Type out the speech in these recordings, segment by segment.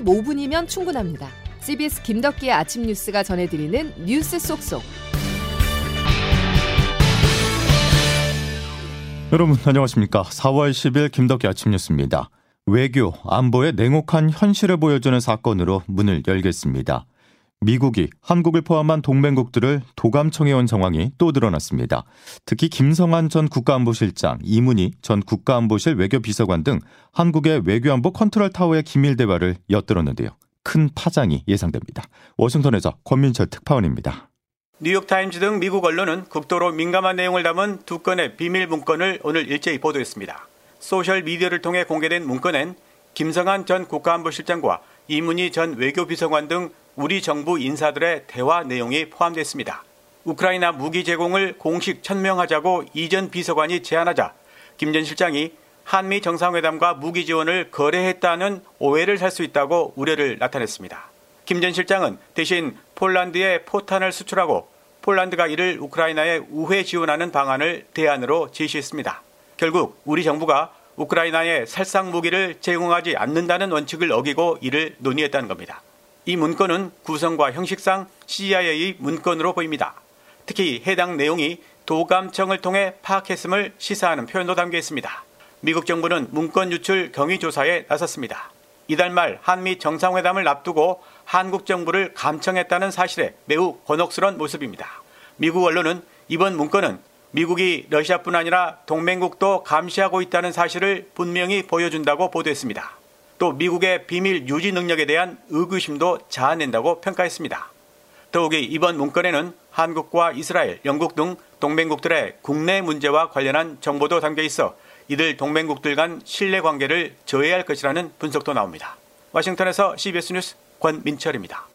15분이면 충분합니다. CBS 김덕기의 아침 뉴스가 전해드리는 뉴스 속속. 여러분 안녕하십니까. 4월 10일 김덕기 아침 뉴스입니다. 외교, 안보의 냉혹한 현실을 보여주는 사건으로 문을 열겠습니다. 미국이 한국을 포함한 동맹국들을 도감청해 온 상황이 또 드러났습니다. 특히 김성한 전 국가안보실장, 이문희 전 국가안보실 외교비서관 등 한국의 외교안보 컨트롤 타워의 기밀 대화를 엿들었는데요. 큰 파장이 예상됩니다. 워싱턴에서 권민철 특파원입니다. 뉴욕타임즈 등 미국 언론은 극도로 민감한 내용을 담은 두 건의 비밀 문건을 오늘 일제히 보도했습니다. 소셜 미디어를 통해 공개된 문건엔 김성한 전 국가안보실장과 이문희 전 외교비서관 등 우리 정부 인사들의 대화 내용이 포함됐습니다. 우크라이나 무기 제공을 공식 천명하자고 이전 비서관이 제안하자 김 전 실장이 한미 정상회담과 무기 지원을 거래했다는 오해를 살 수 있다고 우려를 나타냈습니다. 김 전 실장은 대신 폴란드에 포탄을 수출하고 폴란드가 이를 우크라이나에 우회 지원하는 방안을 대안으로 제시했습니다. 결국 우리 정부가 우크라이나에 살상 무기를 제공하지 않는다는 원칙을 어기고 이를 논의했다는 겁니다. 이 문건은 구성과 형식상 CIA 문건으로 보입니다. 특히 해당 내용이 도감청을 통해 파악했음을 시사하는 표현도 담겨 있습니다. 미국 정부는 문건 유출 경위 조사에 나섰습니다. 이달 말 한미 정상회담을 앞두고 한국 정부를 감청했다는 사실에 매우 곤혹스러운 모습입니다. 미국 언론은 이번 문건은 미국이 러시아뿐 아니라 동맹국도 감시하고 있다는 사실을 분명히 보여준다고 보도했습니다. 또 미국의 비밀 유지 능력에 대한 의구심도 자아낸다고 평가했습니다. 더욱이 이번 문건에는 한국과 이스라엘, 영국 등 동맹국들의 국내 문제와 관련한 정보도 담겨 있어 이들 동맹국들 간 신뢰 관계를 저해할 것이라는 분석도 나옵니다. 워싱턴에서 CBS 뉴스 권민철입니다.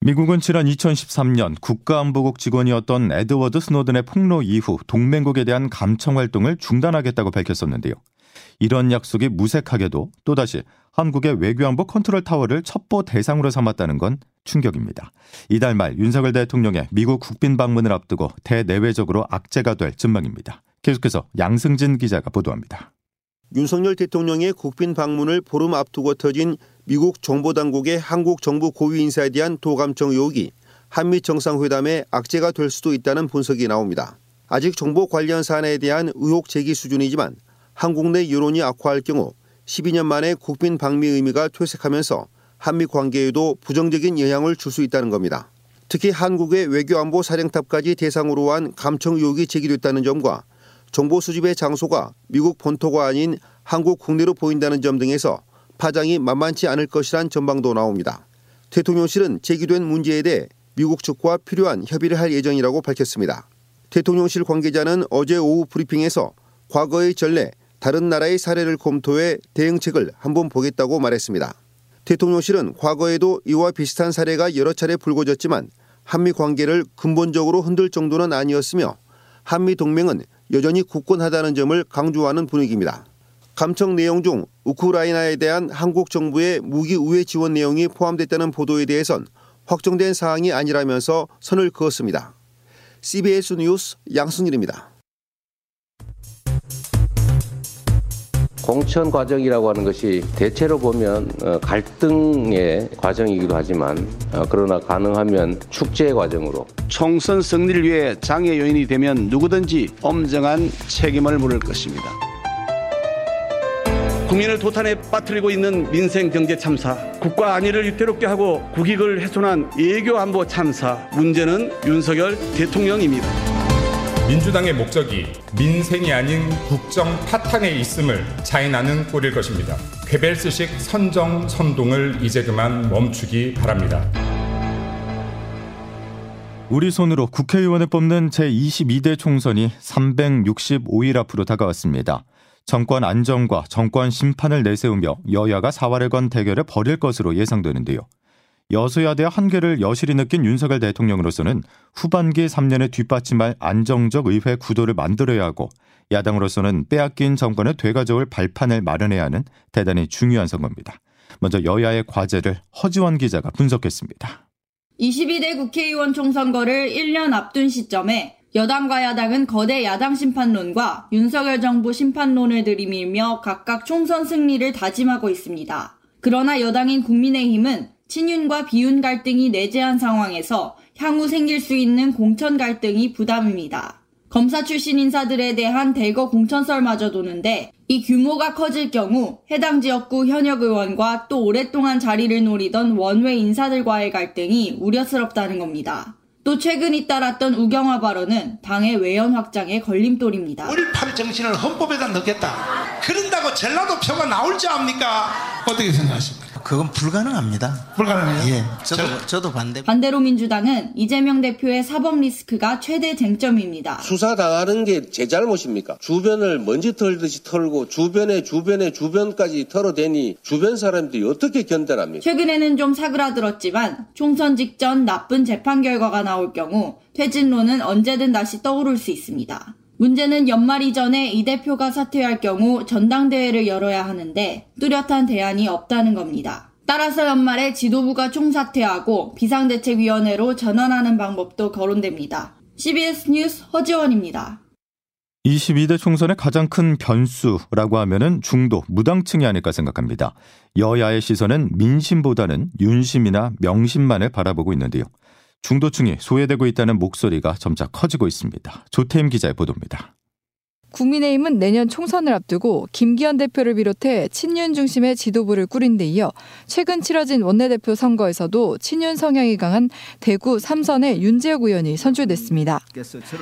미국은 지난 2013년 국가안보국 직원이었던 에드워드 스노든의 폭로 이후 동맹국에 대한 감청 활동을 중단하겠다고 밝혔었는데요. 이런 약속이 무색하게도 또다시 한국의 외교안보 컨트롤 타워를 첩보 대상으로 삼았다는 건 충격입니다. 이달 말 윤석열 대통령의 미국 국빈 방문을 앞두고 대내외적으로 악재가 될 전망입니다. 계속해서 양승진 기자가 보도합니다. 윤석열 대통령의 국빈 방문을 보름 앞두고 터진 미국 정보당국의 한국 정부 고위 인사에 대한 도감청 의혹이 한미 정상회담의 악재가 될 수도 있다는 분석이 나옵니다. 아직 정보 관련 사안에 대한 의혹 제기 수준이지만 한국 내 여론이 악화할 경우 12년 만에 국빈 방미 의미가 퇴색하면서 한미 관계에도 부정적인 영향을 줄 수 있다는 겁니다. 특히 한국의 외교안보 사령탑까지 대상으로 한 감청 의혹이 제기됐다는 점과 정보 수집의 장소가 미국 본토가 아닌 한국 국내로 보인다는 점 등에서 파장이 만만치 않을 것이란 전망도 나옵니다. 대통령실은 제기된 문제에 대해 미국 측과 필요한 협의를 할 예정이라고 밝혔습니다. 대통령실 관계자는 어제 오후 브리핑에서 과거의 전례 다른 나라의 사례를 검토해 대응책을 한번 보겠다고 말했습니다. 대통령실은 과거에도 이와 비슷한 사례가 여러 차례 불거졌지만 한미 관계를 근본적으로 흔들 정도는 아니었으며 한미 동맹은 여전히 굳건하다는 점을 강조하는 분위기입니다. 감청 내용 중 우크라이나에 대한 한국 정부의 무기 우회 지원 내용이 포함됐다는 보도에 대해선 확정된 사항이 아니라면서 선을 그었습니다. CBS 뉴스 양승일입니다. 공천 과정이라고 하는 것이 대체로 보면 어, 갈등의 과정이기도 하지만 어, 그러나 가능하면 축제 과정으로 총선 승리를 위해 장애 요인이 되면 누구든지 엄정한 책임을 물을 것입니다. 국민을 도탄에 빠뜨리고 있는 민생 경제 참사, 국가 안위를 위태롭게 하고 국익을 훼손한 외교 안보 참사 문제는 윤석열 대통령입니다. 민주당의 목적이 민생이 아닌 국정 파탄에 있음을 자인하는 꼴일 것입니다. 쾌벨스식 선정 선동을 이제 그만 멈추기 바랍니다. 우리 손으로 국회의원을 뽑는 제22대 총선이 365일 앞으로 다가왔습니다. 정권 안정과 정권 심판을 내세우며 여야가 사활을 건 대결을 벌일 것으로 예상되는데요. 여소야대 한계를 여실히 느낀 윤석열 대통령으로서는 후반기 3년을 뒷받침할 안정적 의회 구도를 만들어야 하고 야당으로서는 빼앗긴 정권을 되가져올 발판을 마련해야 하는 대단히 중요한 선거입니다. 먼저 여야의 과제를 허지원 기자가 분석했습니다. 22대 국회의원 총선거를 1년 앞둔 시점에 여당과 야당은 거대 야당 심판론과 윤석열 정부 심판론을 들이밀며 각각 총선 승리를 다짐하고 있습니다. 그러나 여당인 국민의힘은 친윤과 비윤 갈등이 내재한 상황에서 향후 생길 수 있는 공천 갈등이 부담입니다. 검사 출신 인사들에 대한 대거 공천설마저 도는데 이 규모가 커질 경우 해당 지역구 현역 의원과 또 오랫동안 자리를 노리던 원외 인사들과의 갈등이 우려스럽다는 겁니다. 또 최근 잇따랐던 우경화 발언은 당의 외연 확장에 걸림돌입니다. 5.18 정신을 헌법에다 넣겠다. 그런다고 전라도 표가 나올지 압니까? 어떻게 생각하십니까? 그건 불가능합니다. 불가능해요? 예. 저도, 저도 반대. 반대로 민주당은 이재명 대표의 사법 리스크가 최대 쟁점입니다. 수사당하는 게 제 잘못입니까? 주변을 먼지 털듯이 털고 주변에 주변에 주변까지 털어대니 주변 사람들이 어떻게 견뎌합니까? 최근에는 좀 사그라들었지만 총선 직전 나쁜 재판 결과가 나올 경우 퇴진론은 언제든 다시 떠오를 수 있습니다. 문제는 연말 이전에 이 대표가 사퇴할 경우 전당대회를 열어야 하는데 뚜렷한 대안이 없다는 겁니다. 따라서 연말에 지도부가 총사퇴하고 비상대책위원회로 전환하는 방법도 거론됩니다. CBS 뉴스 허지원입니다. 22대 총선의 가장 큰 변수라고 하면은 중도 무당층이 아닐까 생각합니다. 여야의 시선은 민심보다는 윤심이나 명심만을 바라보고 있는데요. 중도층이 소외되고 있다는 목소리가 점차 커지고 있습니다. 조태임 기자의 보도입니다. 국민의힘은 내년 총선을 앞두고 김기현 대표를 비롯해 친윤 중심의 지도부를 꾸린 데 이어 최근 치러진 원내대표 선거에서도 친윤 성향이 강한 대구 삼선의 윤재욱 의원이 선출됐습니다.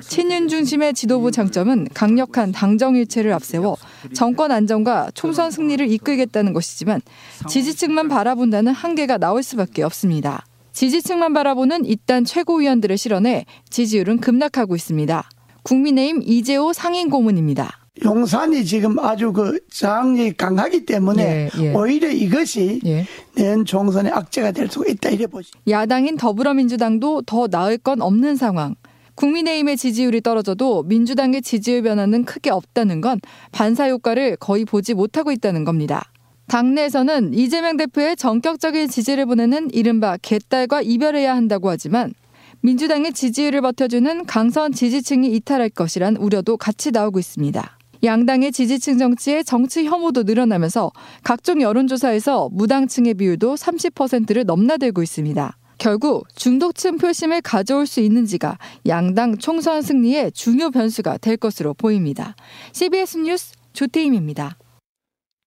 친윤 중심의 지도부 장점은 강력한 당정일체를 앞세워 정권 안정과 총선 승리를 이끌겠다는 것이지만 지지층만 바라본다는 한계가 나올 수밖에 없습니다. 지지층만 바라보는 이딴 최고위원들을 실현해 지지율은 급락하고 있습니다. 국민의힘 이재호 상임 고문입니다. 용산이 지금 아주 그 저항력이 강하기 때문에 예, 예. 오히려 이것이 예. 내년 총선의 악재가 될 수가 있다 이래 보시. 야당인 더불어민주당도 더 나을 건 없는 상황. 국민의힘의 지지율이 떨어져도 민주당의 지지율 변화는 크게 없다는 건 반사 효과를 거의 보지 못하고 있다는 겁니다. 당내에서는 이재명 대표의 전격적인 지지를 보내는 이른바 개딸과 이별해야 한다고 하지만 민주당의 지지율을 버텨주는 강선 지지층이 이탈할 것이란 우려도 같이 나오고 있습니다. 양당의 지지층 정치에 정치 혐오도 늘어나면서 각종 여론조사에서 무당층의 비율도 30%를 넘나들고 있습니다. 결국 중도층 표심을 가져올 수 있는지가 양당 총선 승리의 중요 변수가 될 것으로 보입니다. CBS 뉴스 조태임입니다.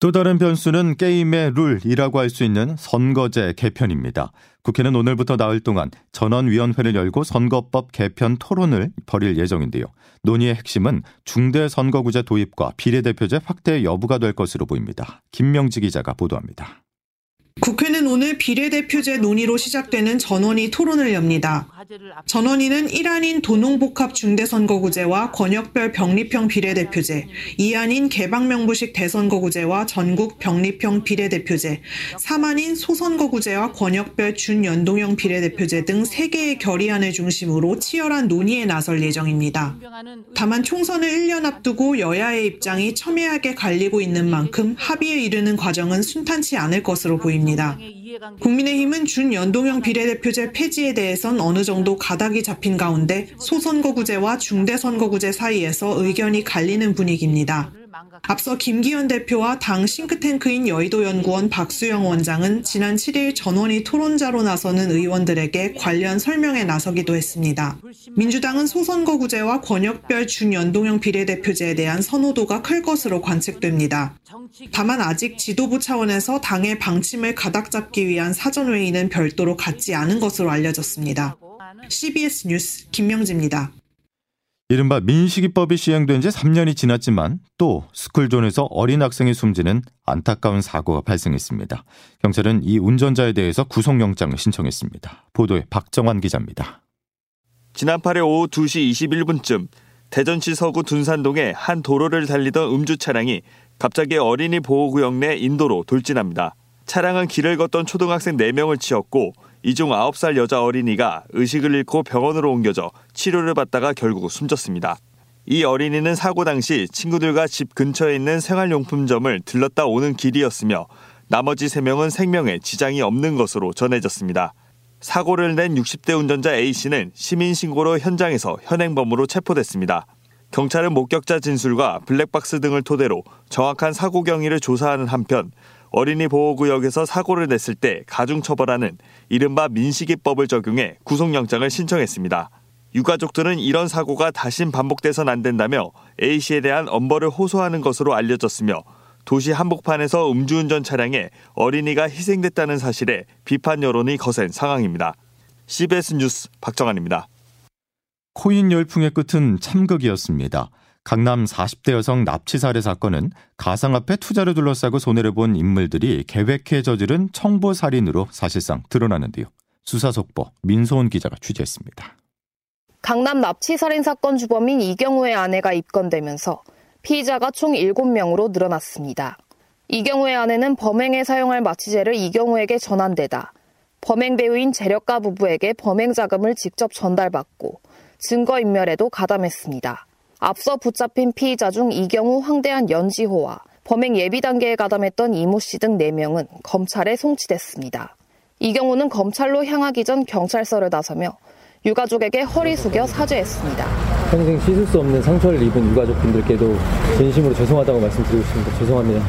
또 다른 변수는 게임의 룰이라고 할 수 있는 선거제 개편입니다. 국회는 오늘부터 나흘 동안 전원위원회를 열고 선거법 개편 토론을 벌일 예정인데요. 논의의 핵심은 중대선거구제 도입과 비례대표제 확대 여부가 될 것으로 보입니다. 김명지 기자가 보도합니다. 국회는 오늘 비례대표제 논의로 시작되는 전원위 토론을 엽니다. 전원위는 1안인 도농복합 중대선거구제와 권역별 병립형 비례대표제, 2안인 개방명부식 대선거구제와 전국 병립형 비례대표제, 3안인 소선거구제와 권역별 준연동형 비례대표제 등 3개의 결의안을 중심으로 치열한 논의에 나설 예정입니다. 다만 총선을 1년 앞두고 여야의 입장이 첨예하게 갈리고 있는 만큼 합의에 이르는 과정은 순탄치 않을 것으로 보입니다. 국민의힘은 준연동형 비례대표제 폐지에 대해선 어느 정도 가닥이 잡힌 가운데 소선거구제와 중대선거구제 사이에서 의견이 갈리는 분위기입니다. 앞서 김기현 대표와 당 싱크탱크인 여의도연구원 박수영 원장은 지난 7일 전원이 토론자로 나서는 의원들에게 관련 설명에 나서기도 했습니다. 민주당은 소선거구제와 권역별 준연동형 비례대표제에 대한 선호도가 클 것으로 관측됩니다. 다만 아직 지도부 차원에서 당의 방침을 가닥 잡기 위한 사전회의는 별도로 갖지 않은 것으로 알려졌습니다. CBS 뉴스 김명지입니다. 이른바 민식이법이 시행된 지 3년이 지났지만 또 스쿨존에서 어린 학생이 숨지는 안타까운 사고가 발생했습니다. 경찰은 이 운전자에 대해서 구속영장을 신청했습니다. 보도에 박정환 기자입니다. 지난 8일 오후 2시 21분쯤 대전시 서구 둔산동의 한 도로를 달리던 음주 차량이 갑자기 어린이 보호구역 내 인도로 돌진합니다. 차량은 길을 걷던 초등학생 4명을 치었고 이 중 9살 여자 어린이가 의식을 잃고 병원으로 옮겨져 치료를 받다가 결국 숨졌습니다. 이 어린이는 사고 당시 친구들과 집 근처에 있는 생활용품점을 들렀다 오는 길이었으며 나머지 3명은 생명에 지장이 없는 것으로 전해졌습니다. 사고를 낸 60대 운전자 A씨는 시민신고로 현장에서 현행범으로 체포됐습니다. 경찰은 목격자 진술과 블랙박스 등을 토대로 정확한 사고 경위를 조사하는 한편 어린이 보호구역에서 사고를 냈을 때 가중 처벌하는 이른바 민식이법을 적용해 구속영장을 신청했습니다. 유가족들은 이런 사고가 다신 반복돼선 안 된다며 A씨에 대한 엄벌을 호소하는 것으로 알려졌으며 도시 한복판에서 음주운전 차량에 어린이가 희생됐다는 사실에 비판 여론이 거센 상황입니다. CBS 뉴스 박정환입니다. 코인 열풍의 끝은 참극이었습니다. 강남 40대 여성 납치 살해 사건은 가상화폐 투자를 둘러싸고 손해를 본 인물들이 계획해 저지른 청부 살인으로 사실상 드러나는데요. 수사 속보 민소은 기자가 취재했습니다. 강남 납치 살인 사건 주범인 이경우의 아내가 입건되면서 피의자가 총 7명으로 늘어났습니다. 이경우의 아내는 범행에 사용할 마취제를 이경우에게 전환되다 범행 배우인 재력가 부부에게 범행 자금을 직접 전달받고 증거 인멸에도 가담했습니다. 앞서 붙잡힌 피의자 중 이경우, 황대한, 연지호와 범행 예비 단계에 가담했던 이모 씨 등 4명은 검찰에 송치됐습니다. 이경우는 검찰로 향하기 전 경찰서를 나서며 유가족에게 허리 숙여 사죄했습니다. 평생 씻을 수 없는 상처를 입은 유가족분들께도 진심으로 죄송하다고 말씀드리고 싶습니다. 죄송합니다.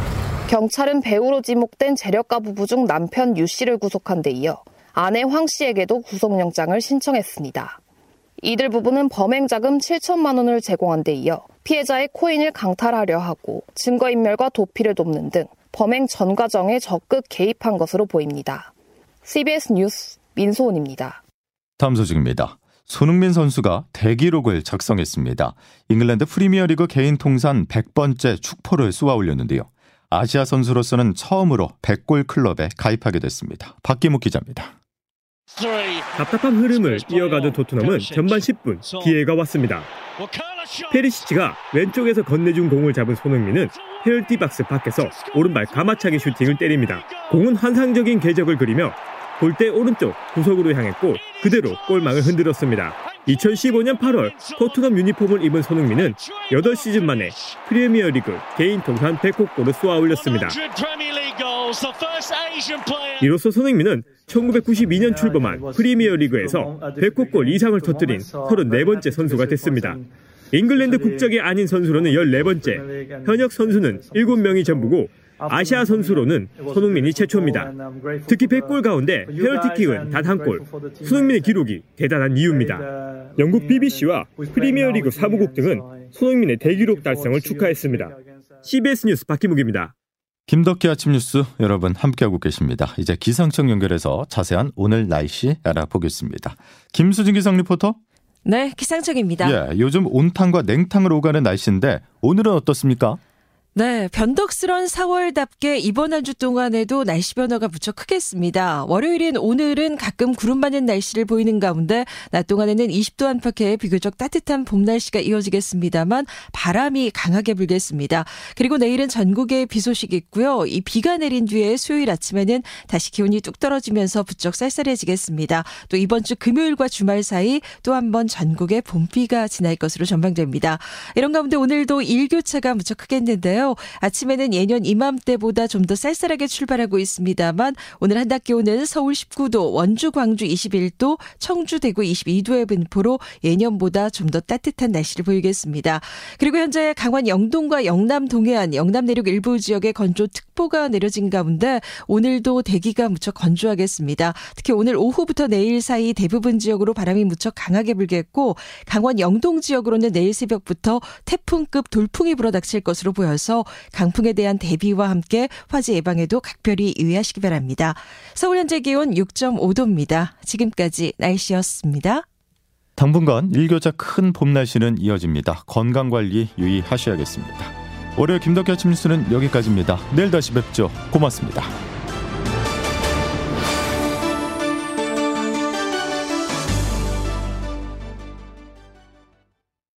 경찰은 배우로 지목된 재력가 부부 중 남편 유 씨를 구속한 데 이어 아내 황 씨에게도 구속영장을 신청했습니다. 이들 부부는 범행 자금 7천만 원을 제공한 데 이어 피해자의 코인을 강탈하려 하고 증거인멸과 도피를 돕는 등 범행 전 과정에 적극 개입한 것으로 보입니다. CBS 뉴스 민소은입니다. 다음 소식입니다. 손흥민 선수가 대기록을 작성했습니다. 잉글랜드 프리미어리그 개인 통산 100번째 축포를 쏘아 올렸는데요. 아시아 선수로서는 처음으로 100골 클럽에 가입하게 됐습니다. 박기묵 기자입니다. 답답한 흐름을 이어가던 토트넘은 전반 10분 기회가 왔습니다. 페리시치가 왼쪽에서 건네준 공을 잡은 손흥민은 페널티 박스 밖에서 오른발 감아차기 슈팅을 때립니다. 공은 환상적인 궤적을 그리며 골대 오른쪽 구석으로 향했고 그대로 골망을 흔들었습니다. 2015년 8월 토트넘 유니폼을 입은 손흥민은 8시즌 만에 프리미어리그 개인 통산 100호 골을 쏘아 올렸습니다. 이로써 손흥민은 1992년 출범한 프리미어 리그에서 100호 골 이상을 터뜨린 34번째 선수가 됐습니다. 잉글랜드 국적이 아닌 선수로는 14번째, 현역 선수는 7명이 전부고 아시아 선수로는 손흥민이 최초입니다. 특히 100골 가운데 페널티킥은 단 한 골. 손흥민의 기록이 대단한 이유입니다. 영국 BBC와 프리미어리그 사무국 등은 손흥민의 대기록 달성을 축하했습니다. CBS 뉴스 박희묵입니다. 김덕기 아침 뉴스 여러분 함께하고 계십니다. 이제 기상청 연결해서 자세한 오늘 날씨 알아보겠습니다. 김수진 기상 리포터. 네, 기상청입니다. 예, 요즘 온탕과 냉탕을 오가는 날씨인데 오늘은 어떻습니까? 네, 변덕스런 4월답게 이번 한 주 동안에도 날씨 변화가 무척 크겠습니다. 월요일인 오늘은 가끔 구름 많은 날씨를 보이는 가운데 낮 동안에는 20도 안팎의 비교적 따뜻한 봄 날씨가 이어지겠습니다만 바람이 강하게 불겠습니다. 그리고 내일은 전국에 비 소식이 있고요. 이 비가 내린 뒤에 수요일 아침에는 다시 기온이 뚝 떨어지면서 부쩍 쌀쌀해지겠습니다. 또 이번 주 금요일과 주말 사이 또 한 번 전국에 봄비가 지날 것으로 전망됩니다. 이런 가운데 오늘도 일교차가 무척 크겠는데요. 아침에는 예년 이맘때보다 좀 더 쌀쌀하게 출발하고 있습니다만 오늘 한낮 기온은 서울 19도, 원주, 광주 21도, 청주, 대구 22도의 분포로 예년보다 좀 더 따뜻한 날씨를 보이겠습니다. 그리고 현재 강원 영동과 영남 동해안, 영남 내륙 일부 지역에 건조 특보가 내려진 가운데 오늘도 대기가 무척 건조하겠습니다. 특히 오늘 오후부터 내일 사이 대부분 지역으로 바람이 무척 강하게 불겠고 강원 영동 지역으로는 내일 새벽부터 태풍급 돌풍이 불어닥칠 것으로 보여 서 강풍에 대한 대비와 함께 화재 예방에도 각별히 유의하시기 바랍니다. 서울 현재 기온 6.5도입니다. 지금까지 날씨였습니다. 당분간 일교차 큰 봄 날씨는 이어집니다. 건강 관리 유의하셔야겠습니다. 월요일 김덕기 뉴스는 여기까지입니다. 내일 다시 뵙죠. 고맙습니다.